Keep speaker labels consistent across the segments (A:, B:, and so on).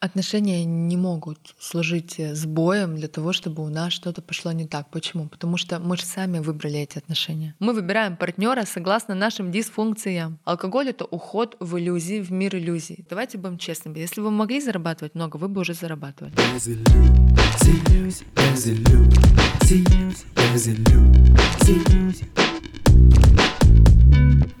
A: Отношения не могут служить сбоем для того, чтобы у нас что-то пошло не так. Почему? Потому что мы же сами выбрали эти отношения. Мы выбираем партнера согласно нашим дисфункциям. Алкоголь — это уход в иллюзии, в мир иллюзий. Давайте будем честными. Если вы могли зарабатывать много, вы бы уже зарабатывали.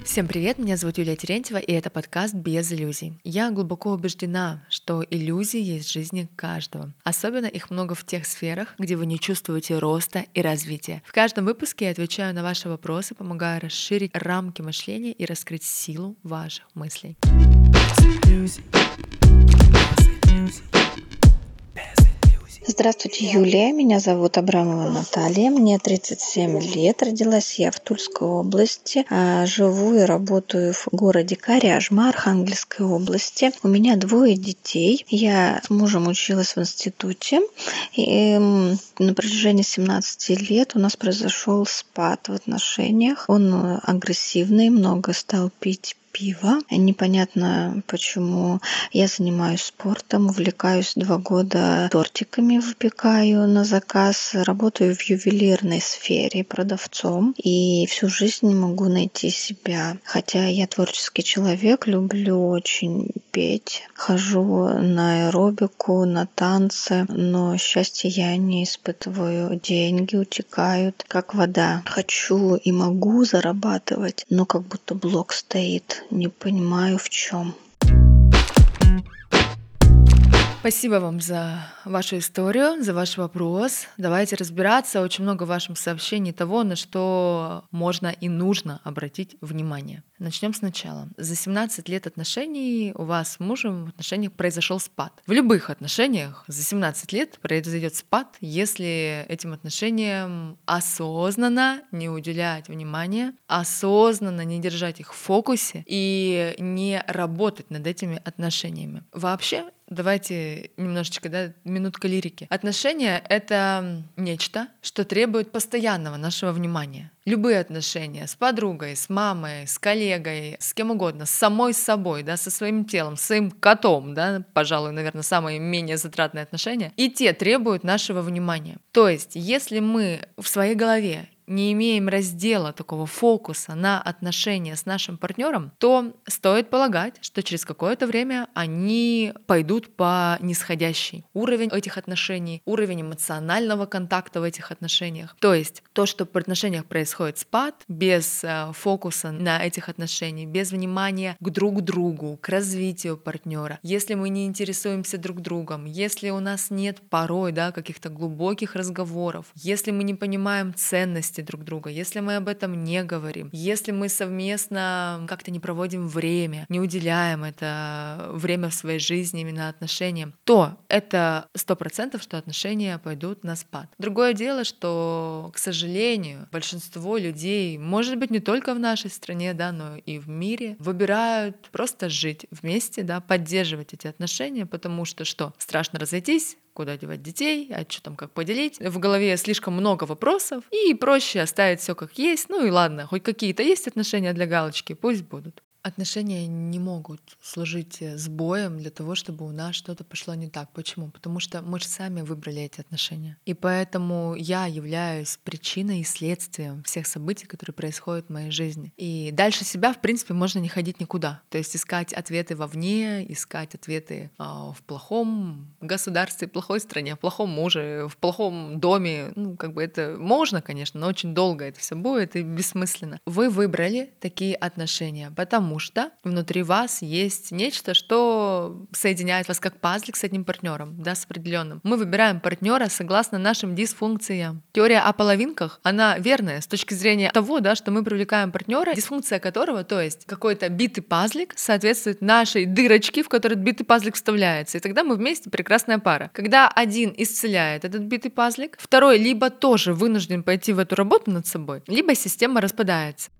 A: Всем привет, меня зовут Юлия Терентьева, и это подкаст «Без иллюзий». Я глубоко убеждена, что иллюзии есть в жизни каждого. Особенно их много в тех сферах, где вы не чувствуете роста и развития. В каждом выпуске я отвечаю на ваши вопросы, помогая расширить рамки мышления и раскрыть силу ваших мыслей.
B: Здравствуйте, Юлия. Меня зовут Абрамова Наталья. Мне 37 лет. Родилась я в Тульской области. А, живу и работаю в городе Коряжма Архангельской области. У меня двое детей. Я с мужем училась в институте. И на протяжении 17 лет у нас произошел спад в отношениях. Он агрессивный, много стал пить пива. Непонятно почему. Я занимаюсь спортом, увлекаюсь два года тортиками, выпекаю на заказ, работаю в ювелирной сфере продавцом и всю жизнь не могу найти себя. Хотя я творческий человек, люблю очень петь, хожу на аэробику, на танцы, но счастья я не испытываю. Деньги утекают, как вода. Хочу и могу зарабатывать, но как будто блок стоит не понимаю в чем.
A: Спасибо вам за вашу историю, за ваш вопрос. Давайте разбираться. Очень много в вашем сообщении того, на что можно и нужно обратить внимание. Начнем сначала. За 17 лет отношений у вас с мужем в отношениях произошел спад. В любых отношениях за 17 лет произойдет спад, если этим отношениям осознанно не уделять внимания, осознанно не держать их в фокусе и не работать над этими отношениями. Вообще Давайте немножечко, да, минутка лирики. Отношения — это нечто, что требует постоянного нашего внимания. Любые отношения с подругой, с мамой, с коллегой, с кем угодно, с самой собой, да, со своим телом, с своим котом, да, пожалуй, наверное, самые менее затратные отношения, и те требуют нашего внимания. То есть, если мы в своей голове не имеем раздела такого фокуса на отношения с нашим партнером, то стоит полагать, что через какое-то время они пойдут по нисходящей. Уровень этих отношений, уровень эмоционального контакта в этих отношениях. То есть то, что в отношениях происходит спад, без э, фокуса на этих отношениях, без внимания к друг другу, к развитию партнера, если мы не интересуемся друг другом, если у нас нет порой да, каких-то глубоких разговоров, если мы не понимаем ценности ценности друг друга, если мы об этом не говорим, если мы совместно как-то не проводим время, не уделяем это время в своей жизни именно отношениям, то это сто процентов, что отношения пойдут на спад. Другое дело, что, к сожалению, большинство людей, может быть, не только в нашей стране, да, но и в мире, выбирают просто жить вместе, да, поддерживать эти отношения, потому что что? Страшно разойтись, куда девать детей, а что там как поделить. В голове слишком много вопросов, и проще оставить все как есть. Ну и ладно, хоть какие-то есть отношения для галочки, пусть будут. Отношения не могут служить э, сбоем для того, чтобы у нас что-то пошло не так. Почему? Потому что мы же сами выбрали эти отношения. И поэтому я являюсь причиной и следствием всех событий, которые происходят в моей жизни. И дальше себя, в принципе, можно не ходить никуда. То есть искать ответы вовне, искать ответы э, в плохом государстве, в плохой стране, в плохом муже, в плохом доме. Ну, как бы это можно, конечно, но очень долго это все будет и бессмысленно. Вы выбрали такие отношения, потому что внутри вас есть нечто, что соединяет вас как пазлик с одним партнером, да, с определенным. Мы выбираем партнера согласно нашим дисфункциям. Теория о половинках, она верная с точки зрения того, да, что мы привлекаем партнера, дисфункция которого, то есть какой-то битый пазлик, соответствует нашей дырочке, в которую битый пазлик вставляется. И тогда мы вместе прекрасная пара. Когда один исцеляет этот битый пазлик, второй либо тоже вынужден пойти в эту работу над собой, либо система распадается.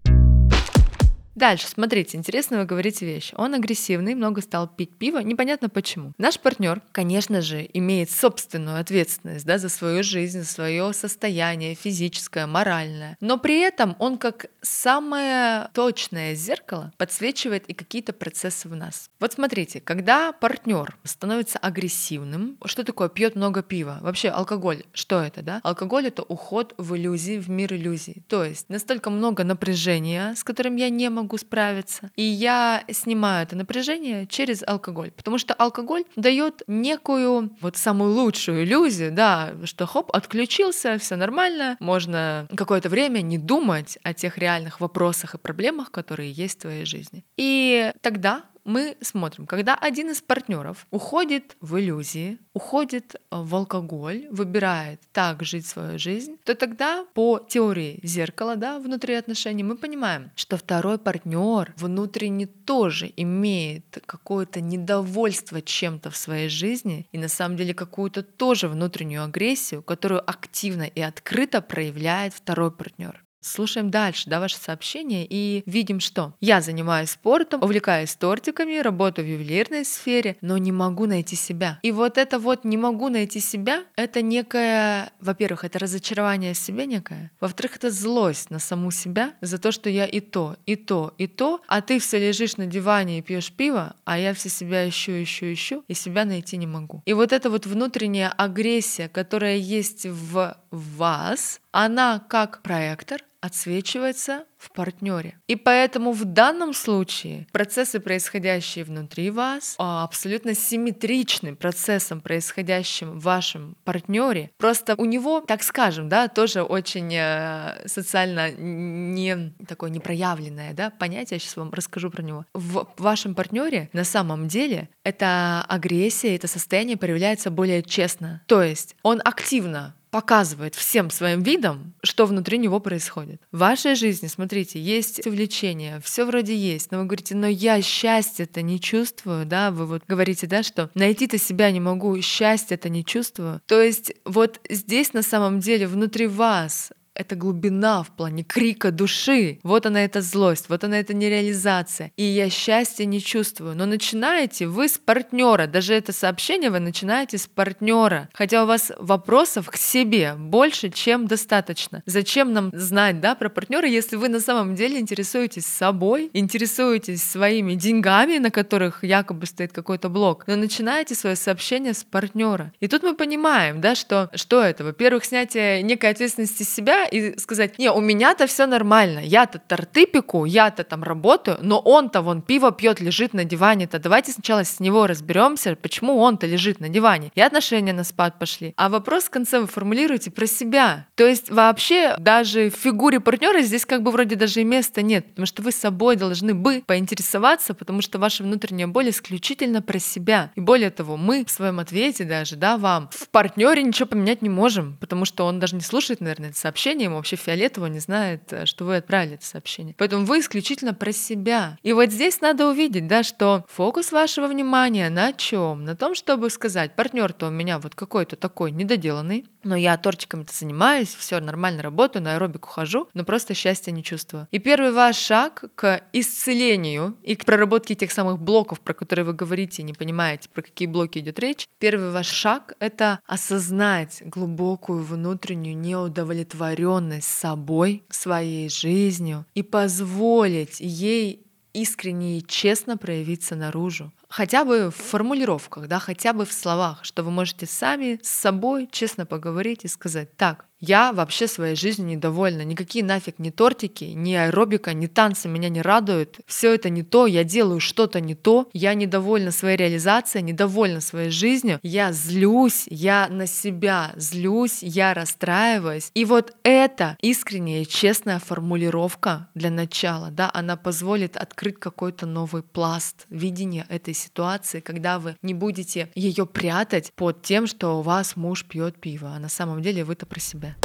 A: Дальше, смотрите, интересно вы говорите вещь. Он агрессивный, много стал пить пиво, непонятно почему. Наш партнер, конечно же, имеет собственную ответственность да, за свою жизнь, за свое состояние физическое, моральное. Но при этом он как самое точное зеркало подсвечивает и какие-то процессы в нас. Вот смотрите, когда партнер становится агрессивным, что такое пьет много пива? Вообще алкоголь, что это, да? Алкоголь это уход в иллюзии, в мир иллюзий. То есть настолько много напряжения, с которым я не могу справиться, и я снимаю это напряжение через алкоголь, потому что алкоголь дает некую вот самую лучшую иллюзию, да, что хоп, отключился, все нормально, можно какое-то время не думать о тех реальных вопросах и проблемах, которые есть в твоей жизни. И тогда мы смотрим, когда один из партнеров уходит в иллюзии, уходит э, в алкоголь, выбирает так жить свою жизнь, то тогда по теории зеркала, да, внутри отношений, мы понимаем, что второй партнер внутренне тоже имеет какое-то недовольство чем-то в своей жизни и на самом деле какую-то тоже внутреннюю агрессию, которую активно и открыто проявляет второй партнер. Слушаем дальше, да, ваше сообщение и видим, что я занимаюсь спортом, увлекаюсь тортиками, работаю в ювелирной сфере, но не могу найти себя. И вот это вот не могу найти себя, это некое, во-первых, это разочарование в себе некое, во-вторых, это злость на саму себя за то, что я и то, и то, и то, а ты все лежишь на диване и пьешь пиво, а я все себя ищу, ищу, ищу, и себя найти не могу. И вот эта вот внутренняя агрессия, которая есть в вас, она как проектор отсвечивается в партнере. И поэтому в данном случае процессы, происходящие внутри вас, а, абсолютно симметричны процессам, происходящим в вашем партнере. Просто у него, так скажем, да, тоже очень э, социально не такое непроявленное да, понятие, я сейчас вам расскажу про него. В вашем партнере на самом деле эта агрессия, это состояние проявляется более честно. То есть он активно показывает всем своим видом, что внутри него происходит. В вашей жизни, смотрите, есть увлечение, все вроде есть, но вы говорите, но я счастья-то не чувствую, да, вы вот говорите, да, что найти-то себя не могу, счастья-то не чувствую. То есть вот здесь на самом деле внутри вас это глубина в плане крика души. Вот она эта злость, вот она эта нереализация. И я счастья не чувствую. Но начинаете вы с партнера. Даже это сообщение вы начинаете с партнера. Хотя у вас вопросов к себе больше, чем достаточно. Зачем нам знать да, про партнера, если вы на самом деле интересуетесь собой, интересуетесь своими деньгами, на которых якобы стоит какой-то блок, но начинаете свое сообщение с партнера. И тут мы понимаем, да, что, что это? Во-первых, снятие некой ответственности себя и сказать, не, у меня-то все нормально, я-то торты пеку, я-то там работаю, но он-то вон пиво пьет, лежит на диване-то, давайте сначала с него разберемся, почему он-то лежит на диване, и отношения на спад пошли. А вопрос в конце вы формулируете про себя. То есть вообще даже в фигуре партнера здесь как бы вроде даже и места нет, потому что вы собой должны бы поинтересоваться, потому что ваша внутренняя боль исключительно про себя. И более того, мы в своем ответе даже, да, вам в партнере ничего поменять не можем, потому что он даже не слушает, наверное, это сообщение, сообщение, ему вообще фиолетово не знает, э, что вы отправили это сообщение. Поэтому вы исключительно про себя. И вот здесь надо увидеть, да, что фокус вашего внимания на чем? На том, чтобы сказать, партнер-то у меня вот какой-то такой недоделанный, но я тортиками-то занимаюсь, все нормально работаю, на аэробику хожу, но просто счастья не чувствую. И первый ваш шаг к исцелению и к проработке тех самых блоков, про которые вы говорите, не понимаете, про какие блоки идет речь, первый ваш шаг — это осознать глубокую внутреннюю неудовлетворенность удовлетворенность собой, своей жизнью и позволить ей искренне и честно проявиться наружу. Хотя бы в формулировках, да, хотя бы в словах, что вы можете сами с собой честно поговорить и сказать, так, я вообще своей жизнью недовольна. Никакие нафиг ни тортики, ни аэробика, ни танцы меня не радуют. Все это не то, я делаю что-то не то, я недовольна своей реализацией, недовольна своей жизнью, я злюсь, я на себя злюсь, я расстраиваюсь. И вот эта искренняя и честная формулировка для начала, да, она позволит открыть какой-то новый пласт видения этой ситуации, когда вы не будете ее прятать под тем, что у вас муж пьет пиво, а на самом деле вы-то про себя.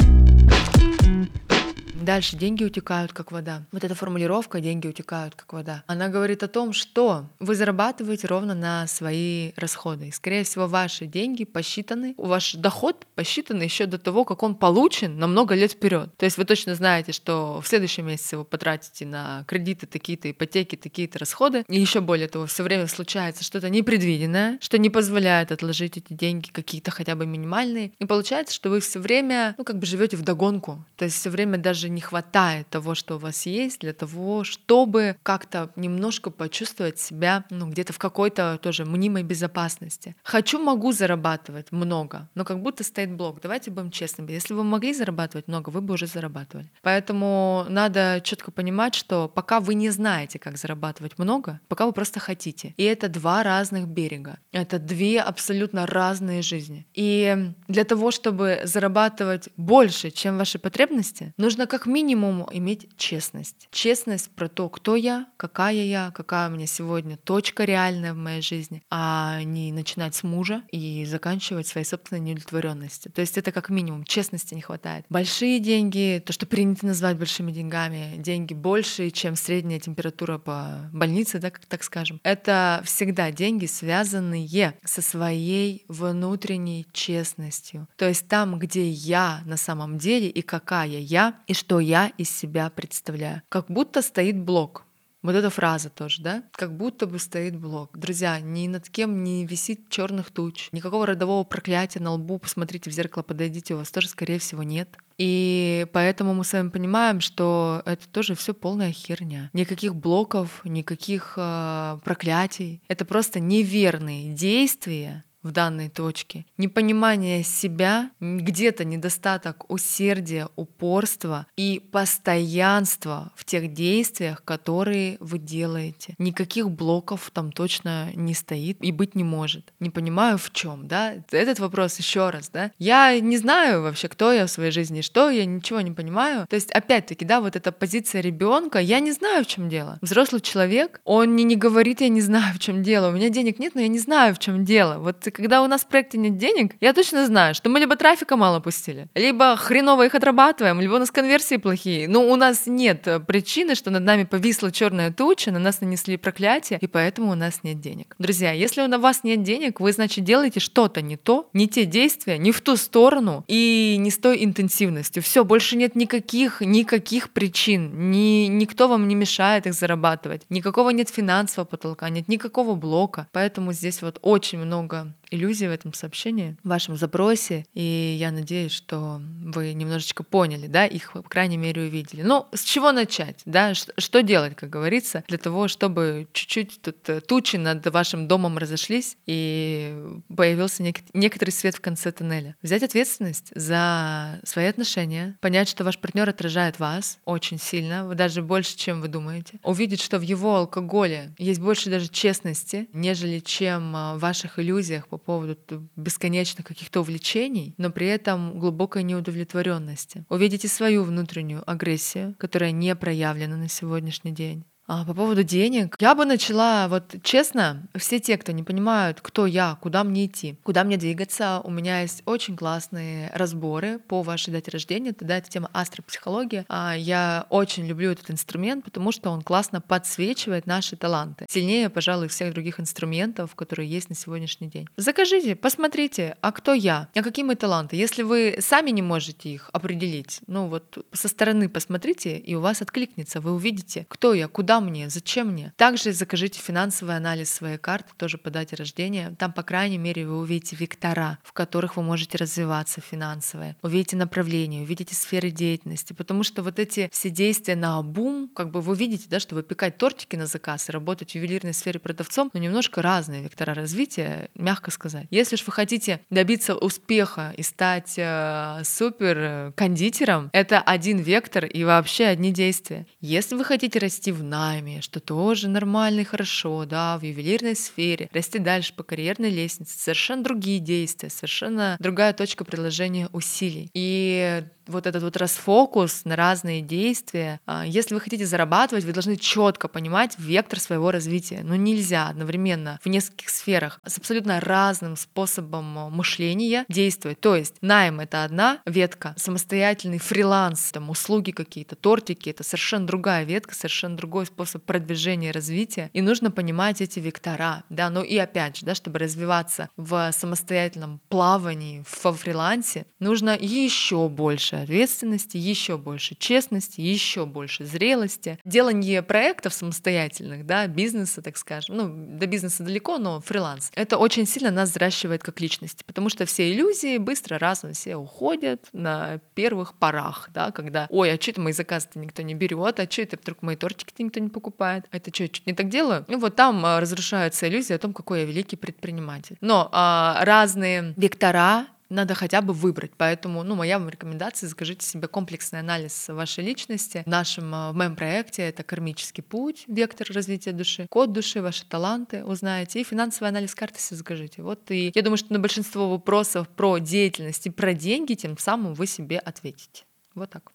A: Дальше деньги утекают как вода. Вот эта формулировка «деньги утекают как вода», она говорит о том, что вы зарабатываете ровно на свои расходы. Скорее всего, ваши деньги посчитаны, ваш доход посчитан еще до того, как он получен на много лет вперед. То есть вы точно знаете, что в следующем месяце вы потратите на кредиты такие-то, ипотеки, такие-то расходы. И еще более того, все время случается что-то непредвиденное, что не позволяет отложить эти деньги какие-то хотя бы минимальные. И получается, что вы все время, ну, как бы живете в догонку. То есть все время даже не хватает того, что у вас есть, для того, чтобы как-то немножко почувствовать себя, ну, где-то в какой-то тоже мнимой безопасности. Хочу, могу зарабатывать много, но как будто стоит блок. Давайте будем честными. Если вы могли зарабатывать много, вы бы уже зарабатывали. Поэтому надо четко понимать, что пока вы не знаете, как зарабатывать много, пока вы просто хотите. И это два разных берега. Это две абсолютно разные жизни. И для того, чтобы зарабатывать больше, чем ваши потребности, нужно как минимум иметь честность. Честность про то, кто я, какая я, какая у меня сегодня точка реальная в моей жизни, а не начинать с мужа и заканчивать своей собственной неудовлетворенностью. То есть это как минимум честности не хватает. Большие деньги, то, что принято назвать большими деньгами, деньги больше, чем средняя температура по больнице, да, как так скажем, это всегда деньги, связанные со своей внутренней честностью. То есть там, где я на самом деле и какая я, и что я из себя представляю. Как будто стоит блок. Вот эта фраза тоже, да? Как будто бы стоит блок. Друзья, ни над кем не висит черных туч, никакого родового проклятия на лбу. Посмотрите в зеркало, подойдите, у вас тоже, скорее всего, нет. И поэтому мы с вами понимаем, что это тоже все полная херня. Никаких блоков, никаких э, проклятий. Это просто неверные действия в данной точке. Непонимание себя, где-то недостаток усердия, упорства и постоянства в тех действиях, которые вы делаете. Никаких блоков там точно не стоит и быть не может. Не понимаю в чем, да? Этот вопрос еще раз, да? Я не знаю вообще, кто я в своей жизни, что я ничего не понимаю. То есть, опять-таки, да, вот эта позиция ребенка, я не знаю, в чем дело. Взрослый человек, он мне не говорит, я не знаю, в чем дело. У меня денег нет, но я не знаю, в чем дело. Вот когда у нас в проекте нет денег, я точно знаю, что мы либо трафика мало пустили, либо хреново их отрабатываем, либо у нас конверсии плохие. Но у нас нет э, причины, что над нами повисла черная туча, на нас нанесли проклятие, и поэтому у нас нет денег. Друзья, если у вас нет денег, вы, значит, делаете что-то не то, не те действия, не в ту сторону и не с той интенсивностью. Все, больше нет никаких, никаких причин. Ни, никто вам не мешает их зарабатывать. Никакого нет финансового потолка, нет никакого блока. Поэтому здесь вот очень много иллюзий в этом сообщении, в вашем запросе, и я надеюсь, что вы немножечко поняли, да, их, по крайней мере, увидели. Ну, с чего начать, да, что делать, как говорится, для того, чтобы чуть-чуть тут э, тучи над вашим домом разошлись и появился нек- некоторый свет в конце тоннеля. Взять ответственность за свои отношения, понять, что ваш партнер отражает вас очень сильно, даже больше, чем вы думаете, увидеть, что в его алкоголе есть больше даже честности, нежели чем э, в ваших иллюзиях по поводу бесконечных каких-то увлечений, но при этом глубокой неудовлетворенности. Увидите свою внутреннюю агрессию, которая не проявлена на сегодняшний день. А по поводу денег, я бы начала, вот честно, все те, кто не понимают, кто я, куда мне идти, куда мне двигаться, у меня есть очень классные разборы по вашей дате рождения, тогда это тема астропсихология. А я очень люблю этот инструмент, потому что он классно подсвечивает наши таланты. Сильнее, пожалуй, всех других инструментов, которые есть на сегодняшний день. Закажите, посмотрите, а кто я, а какие мои таланты. Если вы сами не можете их определить, ну вот со стороны посмотрите, и у вас откликнется, вы увидите, кто я, куда Куда мне? Зачем мне? Также закажите финансовый анализ своей карты, тоже по дате рождения. Там, по крайней мере, вы увидите вектора, в которых вы можете развиваться финансово. Увидите направление, увидите сферы деятельности. Потому что вот эти все действия на бум, как бы вы видите, да, что выпекать тортики на заказ и работать в ювелирной сфере продавцом, но немножко разные вектора развития, мягко сказать. Если же вы хотите добиться успеха и стать э, супер э, кондитером, это один вектор и вообще одни действия. Если вы хотите расти в навыках, найме, что тоже нормально и хорошо, да, в ювелирной сфере, расти дальше по карьерной лестнице, совершенно другие действия, совершенно другая точка приложения усилий. И вот этот вот расфокус на разные действия. А, если вы хотите зарабатывать, вы должны четко понимать вектор своего развития. Но нельзя одновременно в нескольких сферах с абсолютно разным способом мышления действовать. То есть найм — это одна ветка, самостоятельный фриланс, там, услуги какие-то, тортики — это совершенно другая ветка, совершенно другой способ продвижения и развития. И нужно понимать эти вектора. Да? Ну и опять же, да, чтобы развиваться в самостоятельном плавании, во фрилансе, нужно еще больше ответственности, еще больше честности, еще больше зрелости. Делание проектов самостоятельных, да, бизнеса, так скажем, ну, до бизнеса далеко, но фриланс, это очень сильно нас взращивает как личности, потому что все иллюзии быстро раз все уходят на первых порах, да, когда, ой, а что это мои заказы-то никто не берет, а что это вдруг мои тортики-то никто не покупает, а это что, я чуть не так делаю? И вот там а, разрушаются иллюзии о том, какой я великий предприниматель. Но а, разные вектора надо хотя бы выбрать. Поэтому, ну, моя вам рекомендация, закажите себе комплексный анализ вашей личности. В нашем, э, в моем проекте это кармический путь, вектор развития души, код души, ваши таланты узнаете, и финансовый анализ карты себе закажите. Вот и я думаю, что на большинство вопросов про деятельность и про деньги тем самым вы себе ответите. Вот так.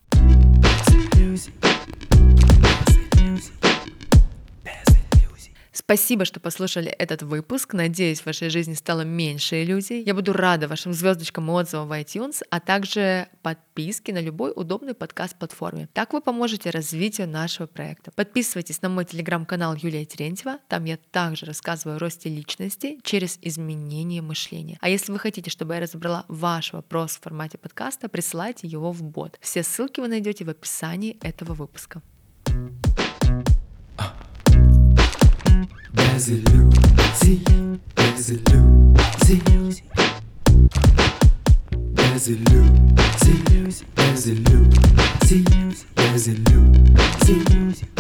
A: Спасибо, что послушали этот выпуск. Надеюсь, в вашей жизни стало меньше иллюзий. Я буду рада вашим звездочкам и отзывам в iTunes, а также подписке на любой удобный подкаст-платформе. Так вы поможете развитию нашего проекта. Подписывайтесь на мой телеграм-канал Юлия Терентьева. Там я также рассказываю о росте личности через изменение мышления. А если вы хотите, чтобы я разобрала ваш вопрос в формате подкаста, присылайте его в бот. Все ссылки вы найдете в описании этого выпуска. There's a Lucy, there's a Lucy. There's a Lucy, there's a Lucy, there's a Lucy.